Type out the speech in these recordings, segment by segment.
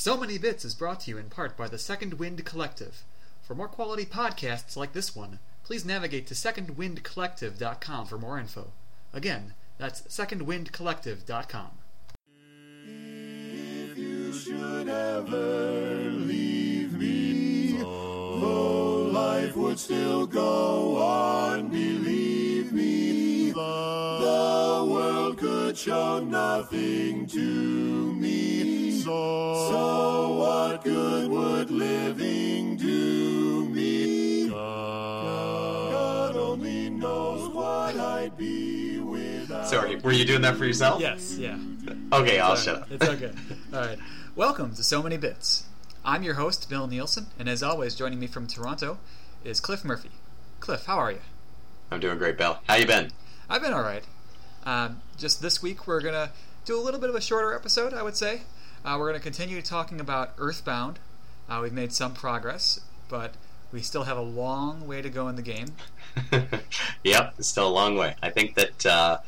So Many Bits is brought to you in part by the Second Wind Collective. For more quality podcasts like this one, please navigate to secondwindcollective.com for more info. Again, that's secondwindcollective.com. If you should ever leave me, though life would still go on, believe me, the world could show nothing to me. So, so what good would living do me? God only knows what I'd be without. Sorry, were you doing that for yourself? Yes, yeah. Okay, I'll Sorry, shut up. It's okay. All right. Welcome to So Many Bits. I'm your host, Bill Nielsen, and as always, joining me from Toronto is Cliff Murphy. Cliff, how are you? I'm doing great, Bill. How you been? I've been all right. Um, just this week, we're gonna do a little bit of a shorter episode, I would say. Uh, we're gonna continue talking about Earthbound. Uh, we've made some progress, but we still have a long way to go in the game. yep, it's still a long way. I think that uh,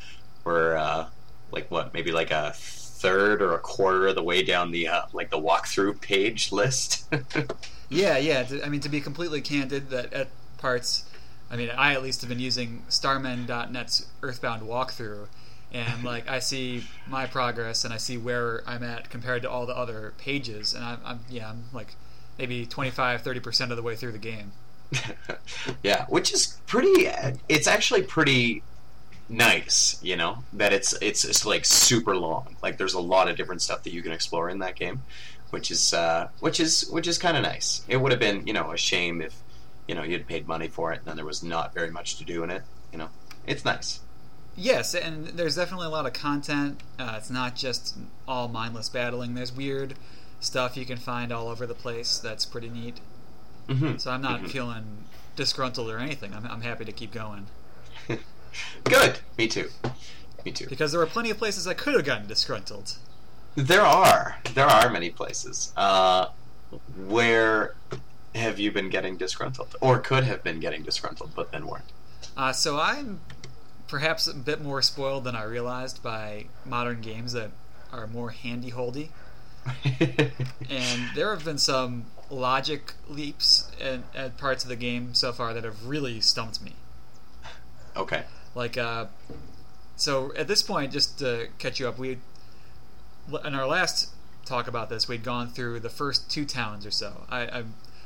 we're uh, like what, maybe like a third or a quarter of the way down the uh, like the walkthrough page list. Yeah, yeah. I mean, to be completely candid, that at parts, I mean, I at least have been using Starmen.net's Earthbound walkthrough, and like I see my progress and I see where I'm at compared to all the other pages, and I'm, I'm yeah, I'm like maybe 25, 30 percent of the way through the game. yeah, which is pretty. It's actually pretty nice, you know, that it's it's it's like super long. Like there's a lot of different stuff that you can explore in that game, which is uh, which is which is kind of nice. It would have been you know a shame if you know you'd paid money for it and then there was not very much to do in it. You know, it's nice. Yes, and there's definitely a lot of content. Uh, it's not just all mindless battling. There's weird stuff you can find all over the place. That's pretty neat. Mm-hmm. So I'm not feeling disgruntled or anything. I'm, I'm happy to keep going Good. Me too. Me too. because there were plenty of places I could have gotten disgruntled. There are there are many places. Uh, where have you been getting disgruntled, or could have been getting disgruntled, but then weren't? Uh, so I'm perhaps a bit more spoiled than I realized by modern games that are more handy-holdy. And there have been some logic leaps at, at parts of the game so far that have really stumped me. okay. Like, uh, so at this point, just to catch you up, we in our last talk about this, we'd gone through the first two towns or so. I, I,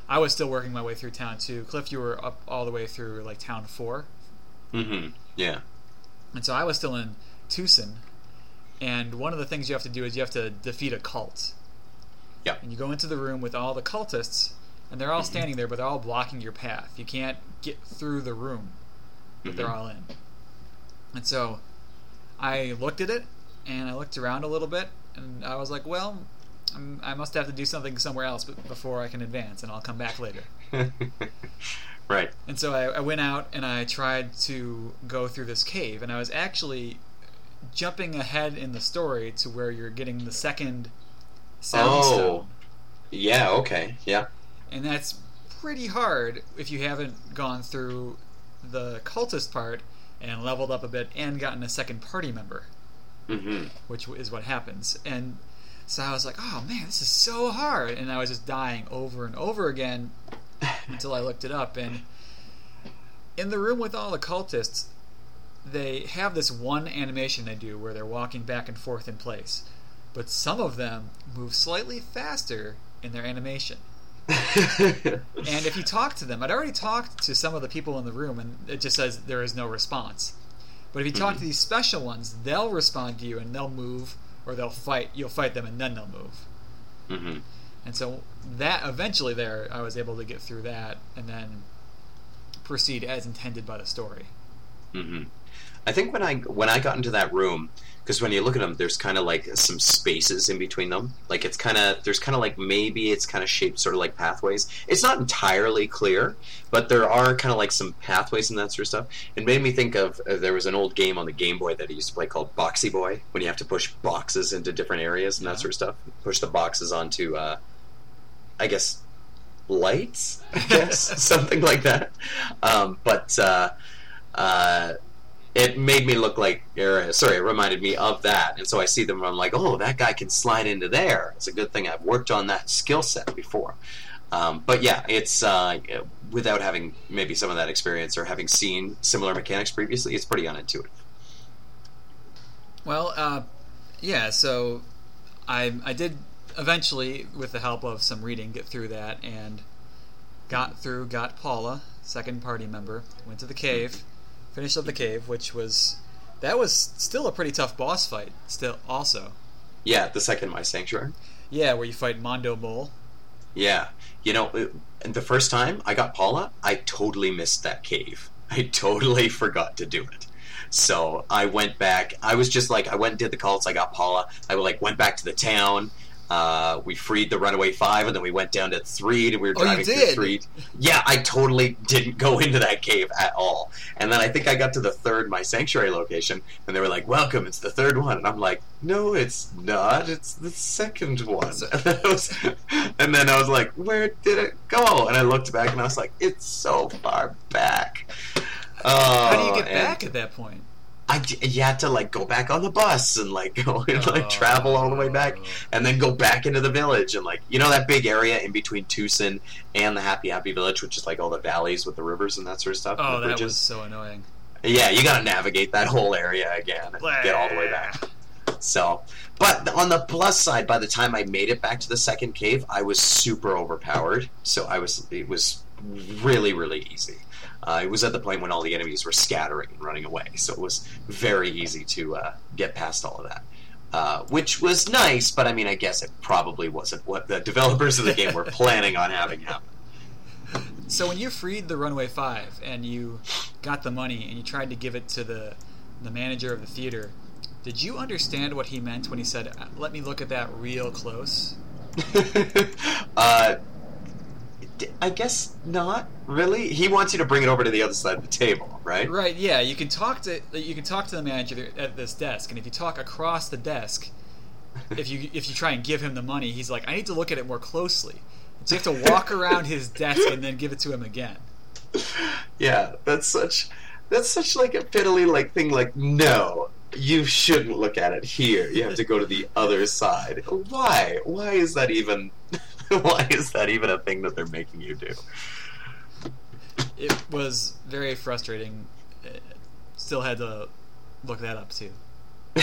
I was still working my way through town two. Cliff, you were up all the way through like town four, Mm-hmm. Yeah. and so I was still in Twoson. And one of the things you have to do is you have to defeat a cult. Yeah. And you go into the room with all the cultists, and they're all standing there, but they're all blocking your path. You can't get through the room that they're Mhm. all in. And so I looked at it, and I looked around a little bit, and I was like, well, I'm, I must have to do something somewhere else before I can advance, and I'll come back later. right. And so I, I went out and I tried to go through this cave, and I was actually jumping ahead in the story to where you're getting the second sound Oh. stone. Yeah. Okay. Yeah. And that's pretty hard if you haven't gone through the cultist part and leveled up a bit and gotten a second party member, Mm-hmm. which is what happens. And so I was like, oh man, this is so hard. And I was just dying over and over again until I looked it up. And in the room with all the cultists, they have this one animation they do where they're walking back and forth in place. But some of them move slightly faster in their animation. And if you talk to them, I'd already talked to some of the people in the room, and it just says there is no response. But if you talk to mm-hmm. these special ones, they'll respond to you and they'll move, or they'll fight. You'll fight them, and then they'll move. mm-hmm. And so that eventually, there, I was able to get through that, and then proceed as intended by the story. Mm-hmm. I think when I when I got into that room, because when you look at them, there's kind of like some spaces in between them. Like it's kind of there's kind of like maybe it's kind of shaped sort of like pathways. It's not entirely clear, but there are kind of like some pathways and that sort of stuff. It made me think of uh, there was an old game on the Game Boy that I used to play called Boxy Boy, when you have to push boxes into different areas and Yeah. that sort of stuff. Push the boxes onto, uh, I guess, lights. I guess something like that. Um, but uh, uh, it made me look like, or, sorry, it reminded me of that. And so I see them, I'm like, oh, that guy can slide into there. It's a good thing I've worked on that skill set before. Um, but yeah, it's uh, without having maybe some of that experience or having seen similar mechanics previously, it's pretty unintuitive. Well, uh, yeah. So I I did eventually, with the help of some reading, get through that and got through. Got Paula, second party member. Went to the cave, finished up the cave, which was that was still a pretty tough boss fight. Still, also. Yeah, the second my sanctuary. Yeah, where you fight Mondo Mole. Yeah, you know, it- the first time I got Paula, I totally missed that cave. I totally forgot to do it. So I went back. I was just like, I went and did the cults. I got Paula. I like went back to the town. Uh, we freed the Runaway Five, and then we went down to three. and we were Oh, driving through did? Threed. Yeah, I totally didn't go into that cave at all. And then I think I got to the third, my sanctuary location, and they were like, "Welcome, it's the third one." And I'm like, "No, it's not. It's the second one." And, then I was, and then I was like, "Where did it go?" And I looked back, and I was like, "It's so far back." Oh, How do you get and back at that point? I you had to like go back on the bus and like go and like oh. travel all the way back Oh. and then go back into the village and like you know that big area in between Twoson and the Happy Happy Village, which is like all the valleys with the rivers and that sort of stuff. Oh, that bridges. was so annoying. yeah. You got to navigate that whole area again and get all the way back. So, but on the plus side, by the time I made it back to the second cave, I was super overpowered. So I was it was really really easy. Uh, it was at the point when all the enemies were scattering and running away, so it was very easy to uh, get past all of that. Uh, which was nice, but I mean, I guess it probably wasn't what the developers of the game were planning on having happen. So when you freed the Runaway Five and you got the money and you tried to give it to the the manager of the theater, did you understand what he meant when he said, "Uh, "Let me look at that real close"? uh, I guess not really. He wants you to bring it over to the other side of the table, right? Right? Yeah. You can talk to you can talk to the manager at this desk, and if you talk across the desk, if you if you try and give him the money, he's like, "I need to look at it more closely." So you have to walk around his desk and then give it to him again. Yeah, that's such that's such like a piddly like thing. Like, no, you shouldn't look at it here. You have to go to the other side. Why? Why is that even? why is that even a thing that they're making you do? It was very frustrating. Uh, Still had to look that up too.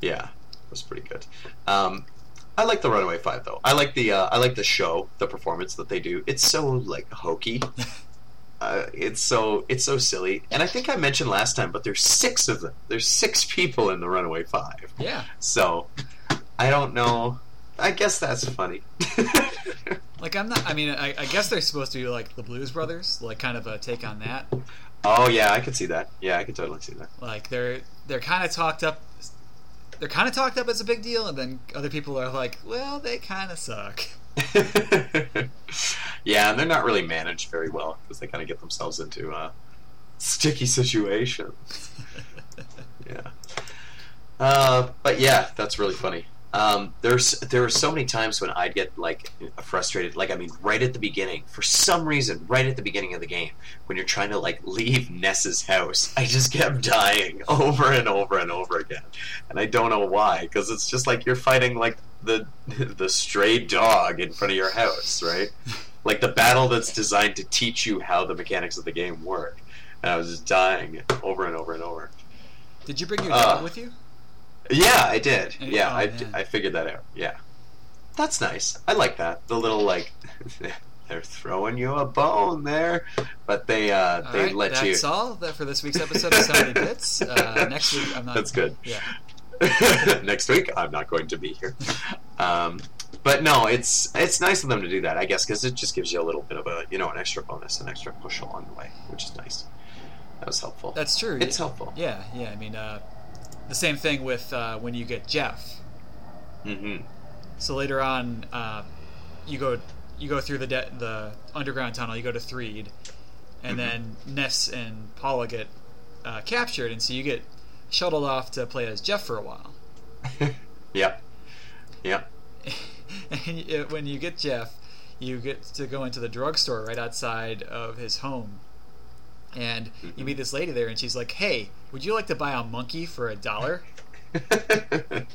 yeah, it was pretty good. Um, I like the Runaway Five though. I like the uh, I like the show, the performance that they do. It's so like hokey. Uh, it's so it's so silly, and I think I mentioned last time, but there's six of them. There's six people in the Runaway Five. Yeah. So I don't know. I guess that's funny. Like I'm not. I mean, I, I guess they're supposed to be like the Blues Brothers, like kind of a take on that. oh yeah, I could see that. Yeah, I could totally see that. Like they're they're kind of talked up. They're kind of talked up as a big deal, and then other people are like, "Well, they kind of suck." yeah, and they're not really managed very well because they kind of get themselves into uh, sticky situations. yeah. Uh, but yeah, that's really funny. Um, there's there are so many times when I'd get like frustrated. Like I mean, right at the beginning, for some reason, right at the beginning of the game, when you're trying to like leave Ness's house, I just kept dying over and over and over again, and I don't know why. Because it's just like you're fighting like the the stray dog in front of your house, right? Like the battle that's designed to teach you how the mechanics of the game work. And I was just dying over and over and over. Did you bring your Uh, dog with you? Yeah, I did. Oh, Yeah, I, man. I figured that out. Yeah. That's nice. I like that. The little, like, they're throwing you a bone there, but they, uh, All they right, let that's you. That's all that for this week's episode of Soundy Bits. Uh, next week, I'm not. That's good. Yeah. Next week, I'm not going to be here. Um, but no, it's it's nice of them to do that, I guess, because it just gives you a little bit of a, you know, an extra bonus, an extra push along the way, which is nice. That was helpful. That's true. It's helpful. Yeah, yeah. I mean, uh, the same thing with uh, when you get Jeff. hmm So later on, uh, you go you go through the de- the underground tunnel. You go to Threed, and Mhm. then Ness and Paula get uh, captured, and so you get shuttled off to play as Jeff for a while. Yep. Yep. and when you get Jeff, you get to go into the drugstore right outside of his home, and you meet this lady there, and she's like, "Hey, would you like to buy a monkey for a dollar?"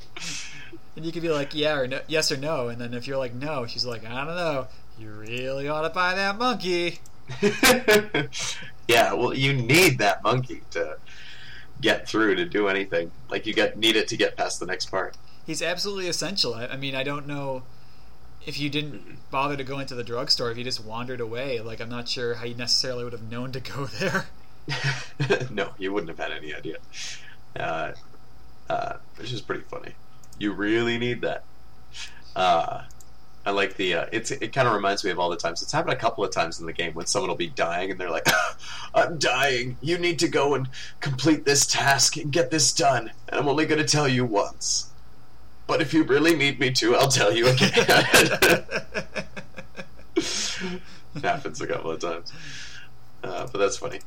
And you could be like, "Yeah" or no, "Yes" or "No," and then if you're like, "No," she's like, "I don't know. You really ought to buy that monkey." yeah, well, you need that monkey to get through to do anything. Like you get need it to get past the next part. He's absolutely essential. I, I mean, I don't know if you didn't bother to go into the drugstore, if you just wandered away. Like, I'm not sure how you necessarily would have known to go there. no, you wouldn't have had any idea. Uh, uh, which is pretty funny. You really need that. Uh, I like the. Uh, it's it kind of reminds me of all the times. It's happened a couple of times in the game when someone will be dying and they're like, "I'm dying. You need to go and complete this task and get this done. And I'm only going to tell you once. But if you really need me to, I'll tell you again." happens a couple of times. Uh, but that's funny.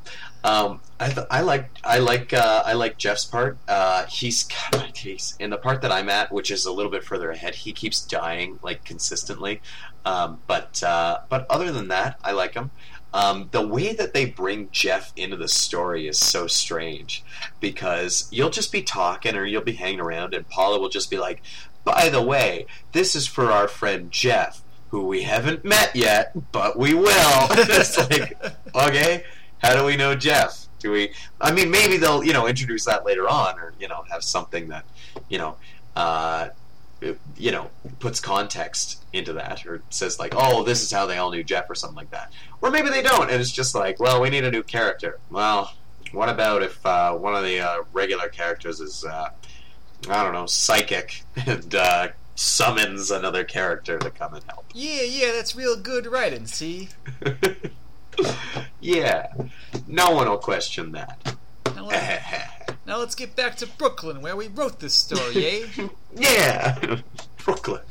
Um, I, th- I like I like uh, I like Jeff's part. Uh, he's he's in the part that I'm at, which is a little bit further ahead. He keeps dying like consistently, um, but uh, but other than that, I like him. Um, the way that they bring Jeff into the story is so strange because you'll just be talking or you'll be hanging around, and Paula will just be like, "By the way, this is for our friend Jeff." Who we haven't met yet, but we will. it's like, okay, how do we know Jeff? Do we? I mean, maybe they'll you know introduce that later on, or you know have something that you know. Uh, you know, puts context into that, or says like, "Oh, this is how they all knew Jeff," or something like that. Or maybe they don't, and it's just like, "Well, we need a new character." Well, what about if uh, one of the uh, regular characters is, uh, I don't know, psychic and uh, summons another character to come and help? Yeah, yeah, that's real good writing. See, yeah, no one will question that. now, let, now let's get back to Brooklyn, where we wrote this story, eh? Yeah, Brooklyn,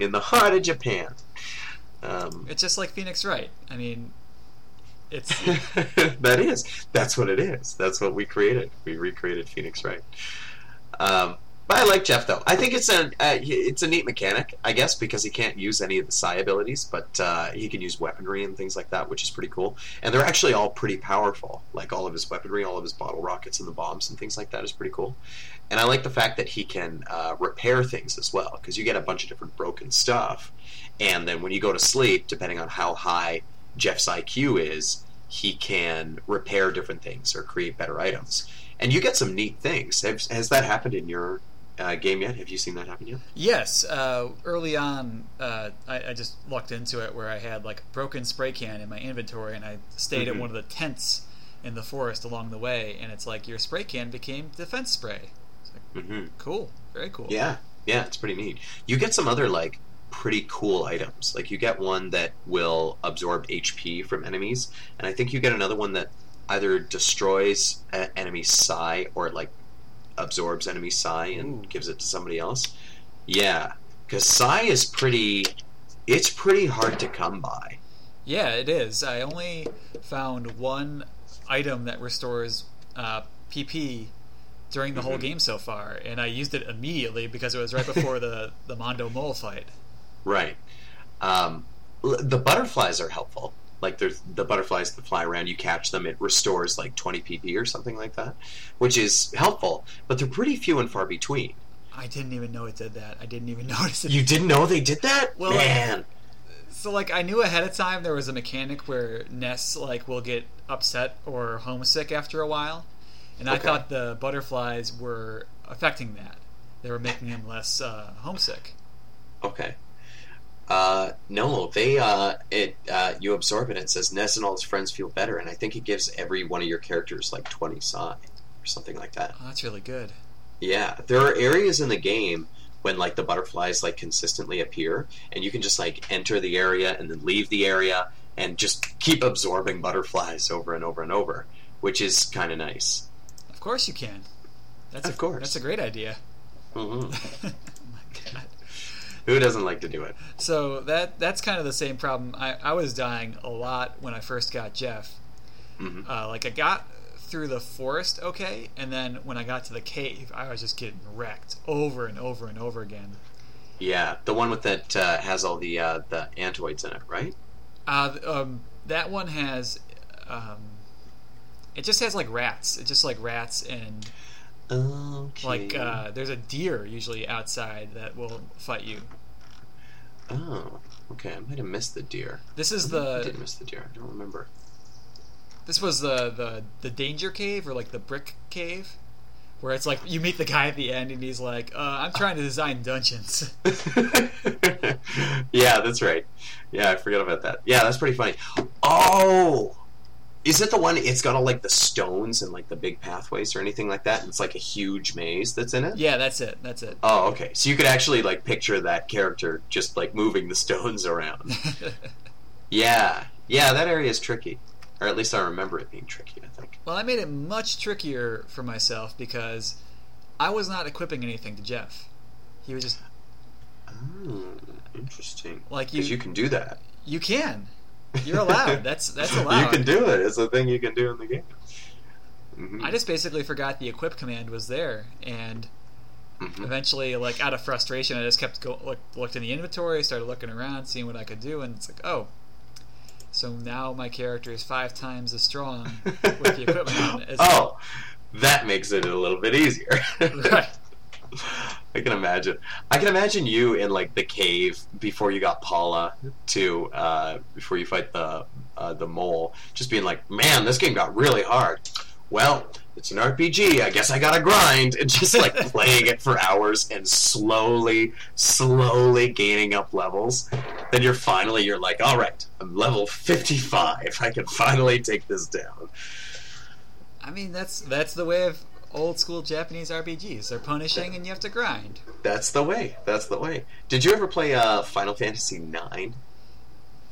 in the heart of Japan. Um, It's just like Phoenix Wright. I mean, it's that is. That's what it is. That's what we created. We recreated Phoenix Wright. Um, but I like Jeff though. I think it's a uh, it's a neat mechanic, I guess, because he can't use any of the psi abilities, but uh, he can use weaponry and things like that, which is pretty cool. And they're actually all pretty powerful. Like all of his weaponry, all of his bottle rockets and the bombs and things like that is pretty cool. And I like the fact that he can uh, repair things as well, because you get a bunch of different broken stuff, and then when you go to sleep, depending on how high Jeff's IQ is, he can repair different things or create better items. And you get some neat things. Has, has that happened in your uh, game yet? Have you seen that happen yet? yes. Uh, early on, uh, I, I just lucked into it where I had like a broken spray can in my inventory, and I stayed Mhm. at one of the tents in the forest along the way, and it's like your spray can became defense spray. Mm-hmm. cool, very cool. Yeah, yeah, it's pretty neat. You get some other like pretty cool items. Like you get one that will absorb HP from enemies, and I think you get another one that either destroys uh, enemy psi or it like absorbs enemy psi and Ooh. gives it to somebody else. Yeah, because psi is pretty. It's pretty hard to come by. Yeah, it is. I only found one item that restores uh, PP during the whole Mhm. game so far, and I used it immediately because it was right before the the Mondo Mole fight. Right. Um, the butterflies are helpful. Like there's the butterflies that fly around, you catch them, it restores like 20 pp or something like that, which is helpful. But they're pretty few and far between. I didn't even know it did that. I didn't even notice it. You didn't know they did that, Well, man. So like I knew ahead of time there was a mechanic where Ness like will get upset or homesick after a while, and I thought the butterflies were affecting that. They were making him less uh, homesick. Okay. Uh, no, they uh, it uh, you absorb it. It says Ness and all his friends feel better, and I think it gives every one of your characters like 20 psi or something like that. Oh, that's really good. Yeah, there are areas in the game when like the butterflies like consistently appear, and you can just like enter the area and then leave the area and just keep absorbing butterflies over and over and over, which is kind of nice. Of course you can. That's Of a, course. That's a great idea. hmm oh my god. Who doesn't like to do it? So that that's kind of the same problem. I, I was dying a lot when I first got Jeff. hmm Uh, like I got through the forest okay, and then when I got to the cave, I was just getting wrecked over and over and over again. Yeah, the one with that uh, has all the uh, the antoids in it, right? Uh, um, that one has um, It just has like rats. It's just like rats and Okay. like uh, there's a deer usually outside that will fight you. oh, okay. I might have missed the deer. This is I the did miss the deer. I don't remember. this was the the the danger cave or like the brick cave, where it's like you meet the guy at the end and he's like, uh, "I'm trying to design dungeons." yeah, that's right. Yeah, I forgot about that. Yeah, that's pretty funny. Oh, is it the one? It's got all like the stones and like the big pathways or anything like that. And it's like a huge maze that's in it. yeah, that's it. That's it. Oh, okay. So you could actually like picture that character just like moving the stones around. Yeah, yeah, that area is tricky, or at least I remember it being tricky. I think. well, I made it much trickier for myself because I was not equipping anything to Jeff. He was just Oh, interesting. like you. You can do that. You can. You're allowed. That's that's allowed. You can do it. It's a thing you can do in the game. Mhm. I just basically forgot the equip command was there, and Mhm. eventually, like out of frustration, I just kept go look, looked in the inventory, started looking around, seeing what I could do, and it's like, oh, so now my character is five times as strong with the equipment. As, oh, that makes it a little bit easier. right. I can imagine. I can imagine you in like the cave before you got Paula to uh, before you fight the uh, the mole, just being like, "Man, this game got really hard." Well, it's an RPG. I guess I gotta grind, and just like playing it for hours and slowly, slowly gaining up levels. Then you're finally you're like, "All right, I'm level 55. I can finally take this down." I mean, that's that's the way of old school Japanese RPGs. They're punishing, and you have to grind. That's the way. That's the way. Did you ever play uh, Final Fantasy Nine?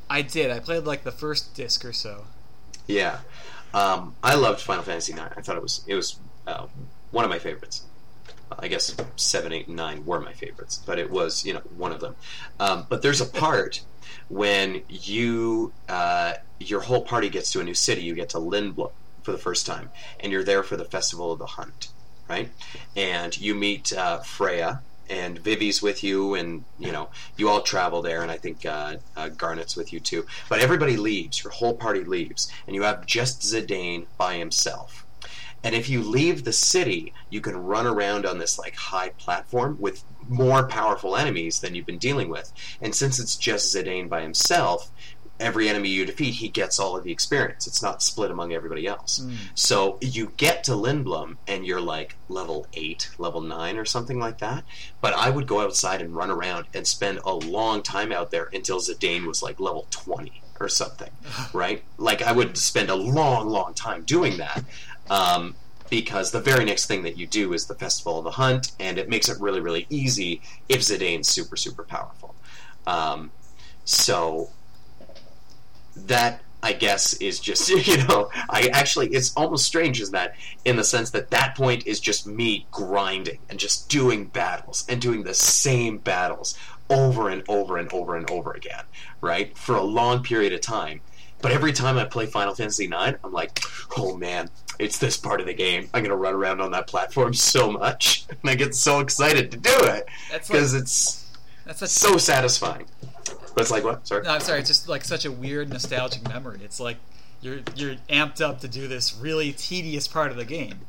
I did. I played like the first disc or so. Yeah, um, I loved Final Fantasy Nine. I thought it was it was uh, one of my favorites. I guess seven, eight, and nine were my favorites, but it was you know one of them. Um, but there's a part when you uh, your whole party gets to a new city. You get to Lindblom for the first time, and you're there for the Festival of the Hunt, right? And you meet uh, Freya. And Vivi's with you, and you know you all travel there, and I think uh, uh, Garnet's with you too. But everybody leaves; your whole party leaves, and you have just Zidane by himself. And if you leave the city, you can run around on this like high platform with more powerful enemies than you've been dealing with. And since it's just Zidane by himself, every enemy you defeat, he gets all of the experience. It's not split among everybody else. Mm. So you get to Lindblom and you're like level 8, level 9 or something like that. But I would go outside and run around and spend a long time out there until Zidane was like level 20 or something, right? Like I would spend a long, long time doing that. Um, because the very next thing that you do is the Festival of the Hunt, and it makes it really, really easy if Zidane's super, super powerful. Um, so that I guess is just you know I actually it's almost strange is that in the sense that that point is just me grinding and just doing battles and doing the same battles over and over and over and over again right for a long period of time. But every time I play Final Fantasy IX I'm like oh man it's this part of the game. I'm gonna run around on that platform so much and I get so excited to do it That's like because it's that's so satisfying but it's like what sorry No, I'm sorry. It's just like such a weird nostalgic memory. It's like you're you're amped up to do this really tedious part of the game.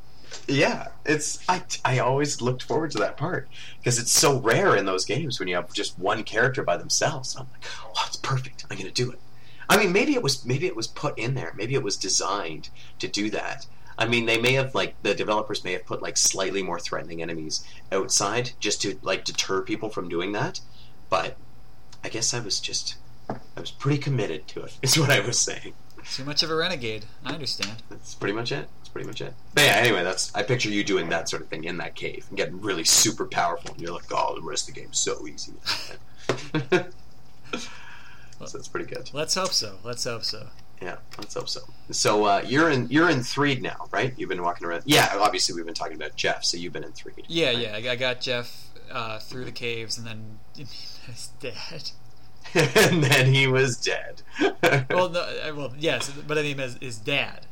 Yeah, it's I, I always looked forward to that part because it's so rare in those games when you have just one character by themselves. And I'm like, oh, it's perfect. I'm gonna do it. I mean, maybe it was maybe it was put in there. Maybe it was designed to do that. I mean, they may have like the developers may have put like slightly more threatening enemies outside just to like deter people from doing that. But I guess I was just I was pretty committed to it. Is what I was saying. Too much of a renegade. I understand. That's pretty much it. That's pretty much it. But yeah, anyway, that's I picture you doing that sort of thing in that cave and getting really super powerful, and you're like, oh, the rest of the game's so easy. so that's pretty good. Let's hope so. Let's hope so. Yeah, let's hope so. So uh, you're in you're in Threed now, right? You've been walking around. Yeah, obviously we've been talking about Jeff, so you've been in Threed. Yeah, right? yeah. I- I got Jeff uh, through the caves, and then he's dead. and then he was dead. Well, no, uh, well, yes, but I mean his, his dad.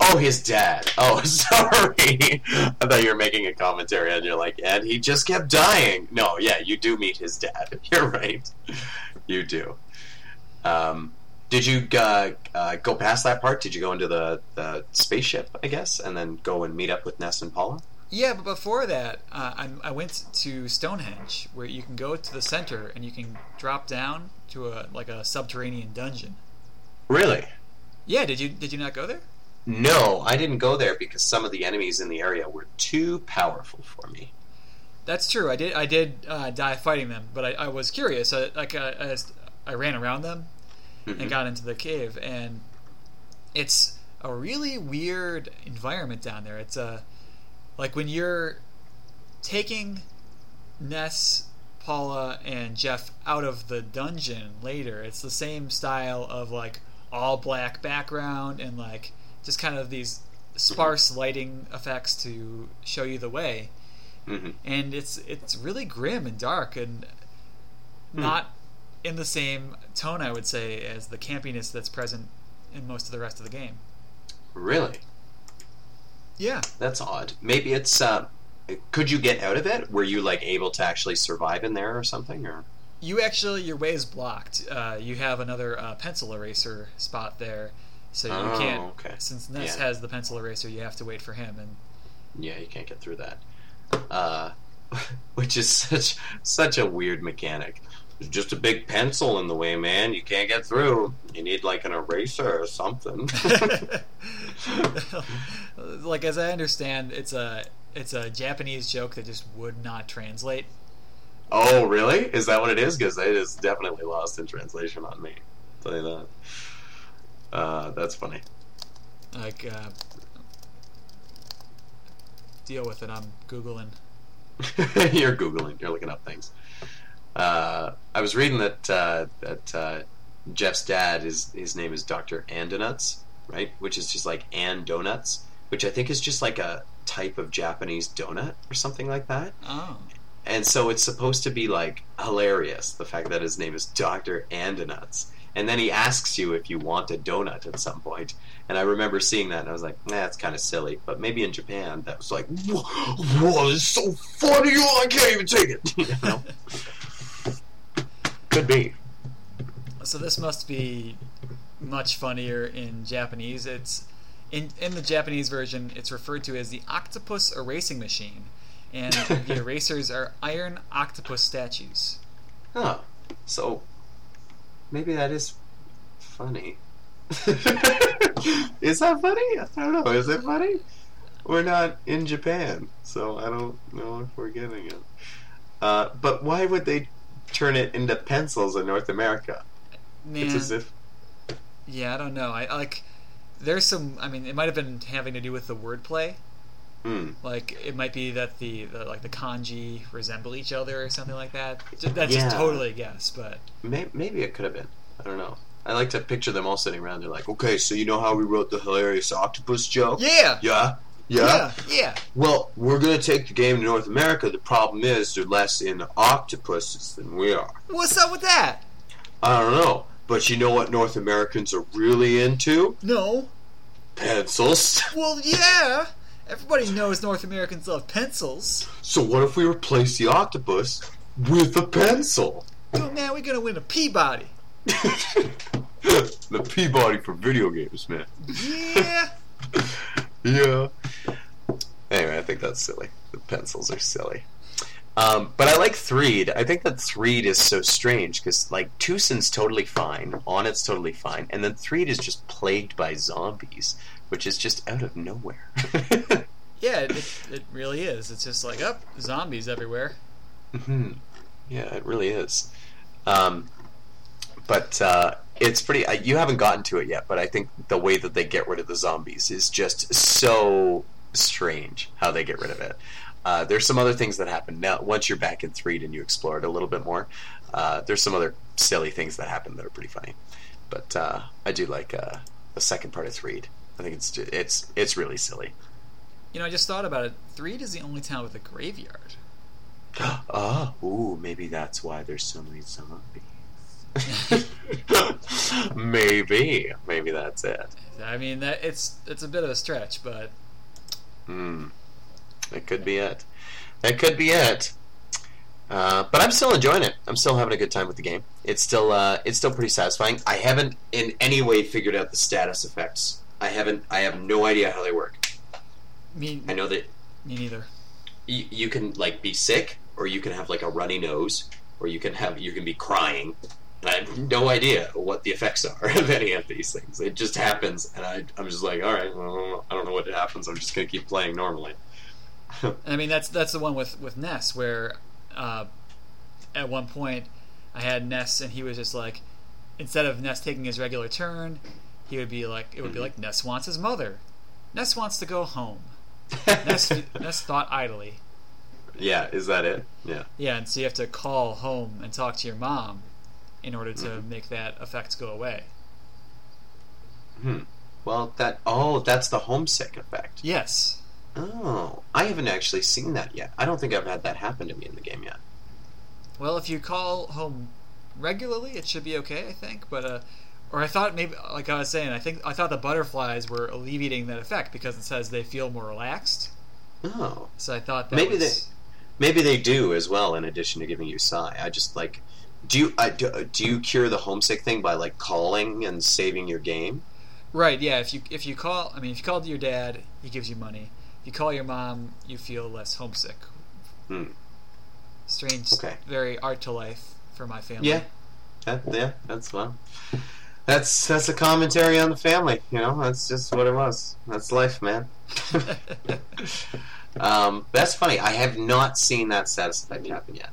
Oh, his dad. Oh, sorry. I thought you were making a commentary and you're like, and he just kept dying. No, yeah, you do meet his dad. You're right. You do. Um, Did you uh, uh, go past that part? Did you go into the, the spaceship, I guess, and then go and meet up with Ness and Paula? Yeah, but before that, uh, I, I went to Stonehenge, where you can go to the center and you can drop down to a like a subterranean dungeon. Really? Yeah, did you did you not go there? No, I didn't go there because some of the enemies in the area were too powerful for me. That's true. I did I did uh, die fighting them, but I, I was curious. I, like uh, as I ran around them Mhm. and got into the cave, and it's a really weird environment down there. It's a like when you're taking Ness, Paula, and Jeff out of the dungeon later. It's the same style of like all black background and like just kind of these sparse lighting effects to show you the way hmm and it's it's really grim and dark and not in the same tone I would say as the campiness that's present in most of the rest of the game. Really? Yeah. That's odd. Maybe it's. Uh, could you get out of it? Were you like able to actually survive in there or something? Or You actually your way is blocked. Uh, you have another uh, pencil eraser spot there, so you Oh, can't. okay. Since Ness Yeah. has the pencil eraser, you have to wait for him. And yeah, you can't get through that. Uh, which is such such a weird mechanic. There's just a big pencil in the way, man. You can't get through. You need like an eraser or something. like as I understand, it's a it's a Japanese joke that just would not translate. oh, really? Is that what it is? Because it is definitely lost in translation on me. I'll tell you that. Uh, that's funny. Like uh, deal with it. I'm googling. you're googling. You're looking up things. Uh, I was reading that uh, that uh, Jeff's dad is his name is Doctor Andonuts, right? Which is just like and donuts, which I think is just like a type of Japanese donut or something like that. Oh. And so it's supposed to be like hilarious the fact that his name is Doctor Andonuts. And then he asks you if you want a donut at some point. And I remember seeing that and I was like, nah, that's kind of silly. But maybe in Japan, that was like, whoa, whoa it's so funny, I can't even take it. You know? Could be. So this must be much funnier in Japanese. It's in in the Japanese version. It's referred to as the octopus erasing machine, and the erasers are iron octopus statues. Oh, so maybe that is funny. is that funny? I don't know. Is it funny? We're not in Japan, so I don't know if we're getting it. Uh, but why would they turn it into pencils in North America? It's as if yeah, I don't know. I like. There's some. I mean, it might have been having to do with the wordplay. hmm, Like it might be that the, the like the kanji resemble each other or something like that. That's Yeah. just totally a guess, but may, maybe it could have been. I don't know. I like to picture them all sitting around. They're like, "Okay, so you know how we wrote the hilarious octopus joke? yeah, Yeah, yeah, yeah. Well, we're going to take the game to North America. The problem is they're less into octopuses than we are. What's up with that? I don't know. But you know what North Americans are really into? No. Pencils. Well, yeah. Everybody knows North Americans love pencils. So what if we replace the octopus with a pencil? Oh man, we're gonna win a Peabody. the Peabody for video games, man. Yeah. Yeah. Anyway, I think that's silly. The pencils are silly. Um, but I like Threed. I think that Threed is so strange because, like, Twoson's totally fine, Onett's totally fine, and then Threed is just plagued by zombies, which is just out of nowhere. yeah, it, it really is. It's just like, up, zombies everywhere. hmm Yeah, it really is. Um, but uh, it's pretty. Uh, you haven't gotten to it yet, but I think the way that they get rid of the zombies is just so strange. How they get rid of it. Uh, there's some other things that happen now. Once you're back in Threed and you explore it a little bit more, uh, there's some other silly things that happen that are pretty funny. But uh, I do like uh, the second part of Threed. I think it's it's it's really silly. You know, I just thought about it. Threed is the only town with a graveyard. Ah, ooh, maybe that's why there's so many zombies. maybe, maybe that's it. I mean, that it's it's a bit of a stretch, but Hmm, that could be it. That could be it. Uh, but I'm still enjoying it. I'm still having a good time with the game. It's still uh, it's still pretty satisfying. I haven't in any way figured out the status effects. I haven't. I have no idea how they work. Me, I know that me neither. you, you can like be sick, or you can have like a runny nose, or you can have you can be crying. I have no idea what the effects are of any of these things. It just happens, and I, I'm just like, all right, well, I don't know what happens. I'm just gonna keep playing normally. I mean, that's that's the one with with Ness where uh, at one point I had Ness and he was just like, instead of Ness taking his regular turn, he would be like, it would be Mhm. like Ness wants his mother. Ness wants to go home. Ness Ness thought idly. yeah, is that it? Yeah. Yeah, and so you have to call home and talk to your mom in order to Mhm. make that effect go away. Hmm. Well, that oh, that's the homesick effect. Yes. Oh, I haven't actually seen that yet. I don't think I've had that happen to me in the game yet. Well, if you call home regularly, it should be okay, I think. But uh, or I thought maybe, like I was saying, I think I thought the butterflies were alleviating that effect because it says they feel more relaxed. Oh, So I thought that Maybe was, maybe they do as well. In addition to giving you psi, I just like. Do you I, do, do you cure the homesick thing by like calling and saving your game? right. Yeah, if you if you call, I mean, if you call your dad, he gives you money. If you call your mom, you feel less homesick. Hmm. Strange, Okay. very art to life for my family. Yeah, that, yeah, that's fun. That's that's a commentary on the family. You know, that's just what it was. That's life, man. um, that's funny. I have not seen that status effect happen yet,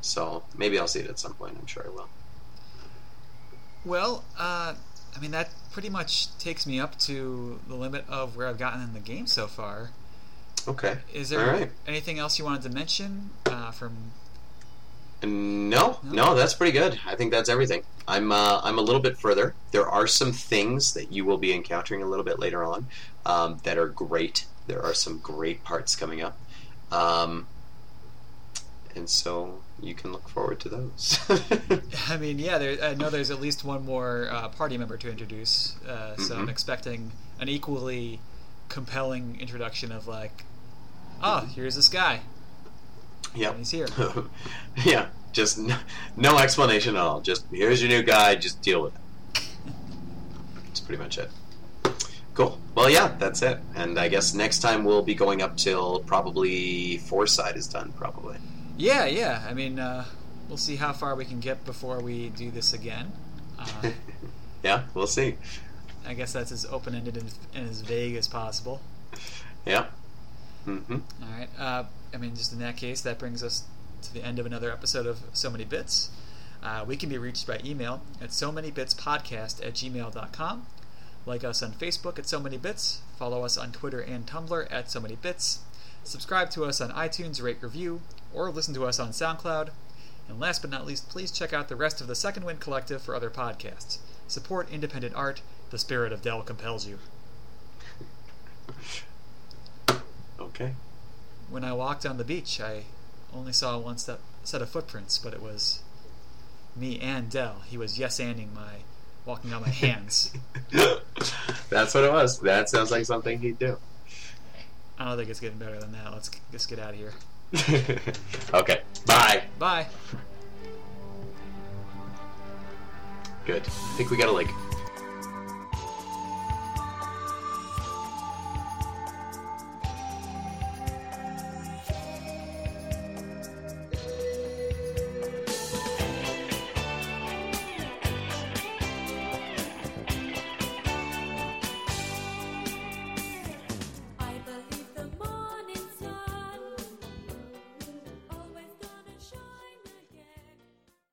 so maybe I'll see it at some point. I'm sure I will. Well, uh, I mean, that pretty much takes me up to the limit of where I've gotten in the game so far. Okay. Is there right. anything else you wanted to mention uh, from? No, no, that's pretty good. I think that's everything. I'm uh, I'm a little bit further. There are some things that you will be encountering a little bit later on um, that are great. There are some great parts coming up, um, and so you can look forward to those. I mean, yeah, there, I know there's at least one more uh, party member to introduce, uh, so I'm Mhm. expecting an equally compelling introduction of like, oh, here's this guy. Yeah, He's here. yeah. Just no, no explanation at all. Just here's your new guy. Just deal with it. That's pretty much it. Cool. Well, yeah, that's it. And I guess next time we'll be going up till probably Fourside is done. Probably. Yeah, yeah. I mean, uh, we'll see how far we can get before we do this again. Uh, yeah, we'll see. I guess that's as open ended and, and as vague as possible. Yeah. Mm-hmm. All right. Uh, I mean, just in that case, that brings us to the end of another episode of So Many Bits. Uh, we can be reached by email at so many bits podcast at gmail.com. Like us on Facebook at So Many Bits. Follow us on Twitter and Tumblr at So Many Bits. Subscribe to us on iTunes, rate, review, or listen to us on SoundCloud. And last but not least, please check out the rest of the Second Wind Collective for other podcasts. Support independent art. The spirit of Dell compels you. Okay. When I walked on the beach, I only saw one step, set of footprints, but it was me and Dell. He was yes anding my walking on my hands. That's what it was. That sounds like something he'd do. I don't think it's getting better than that. Let's just get out of here. okay. Bye. Bye. Good. I think we gotta like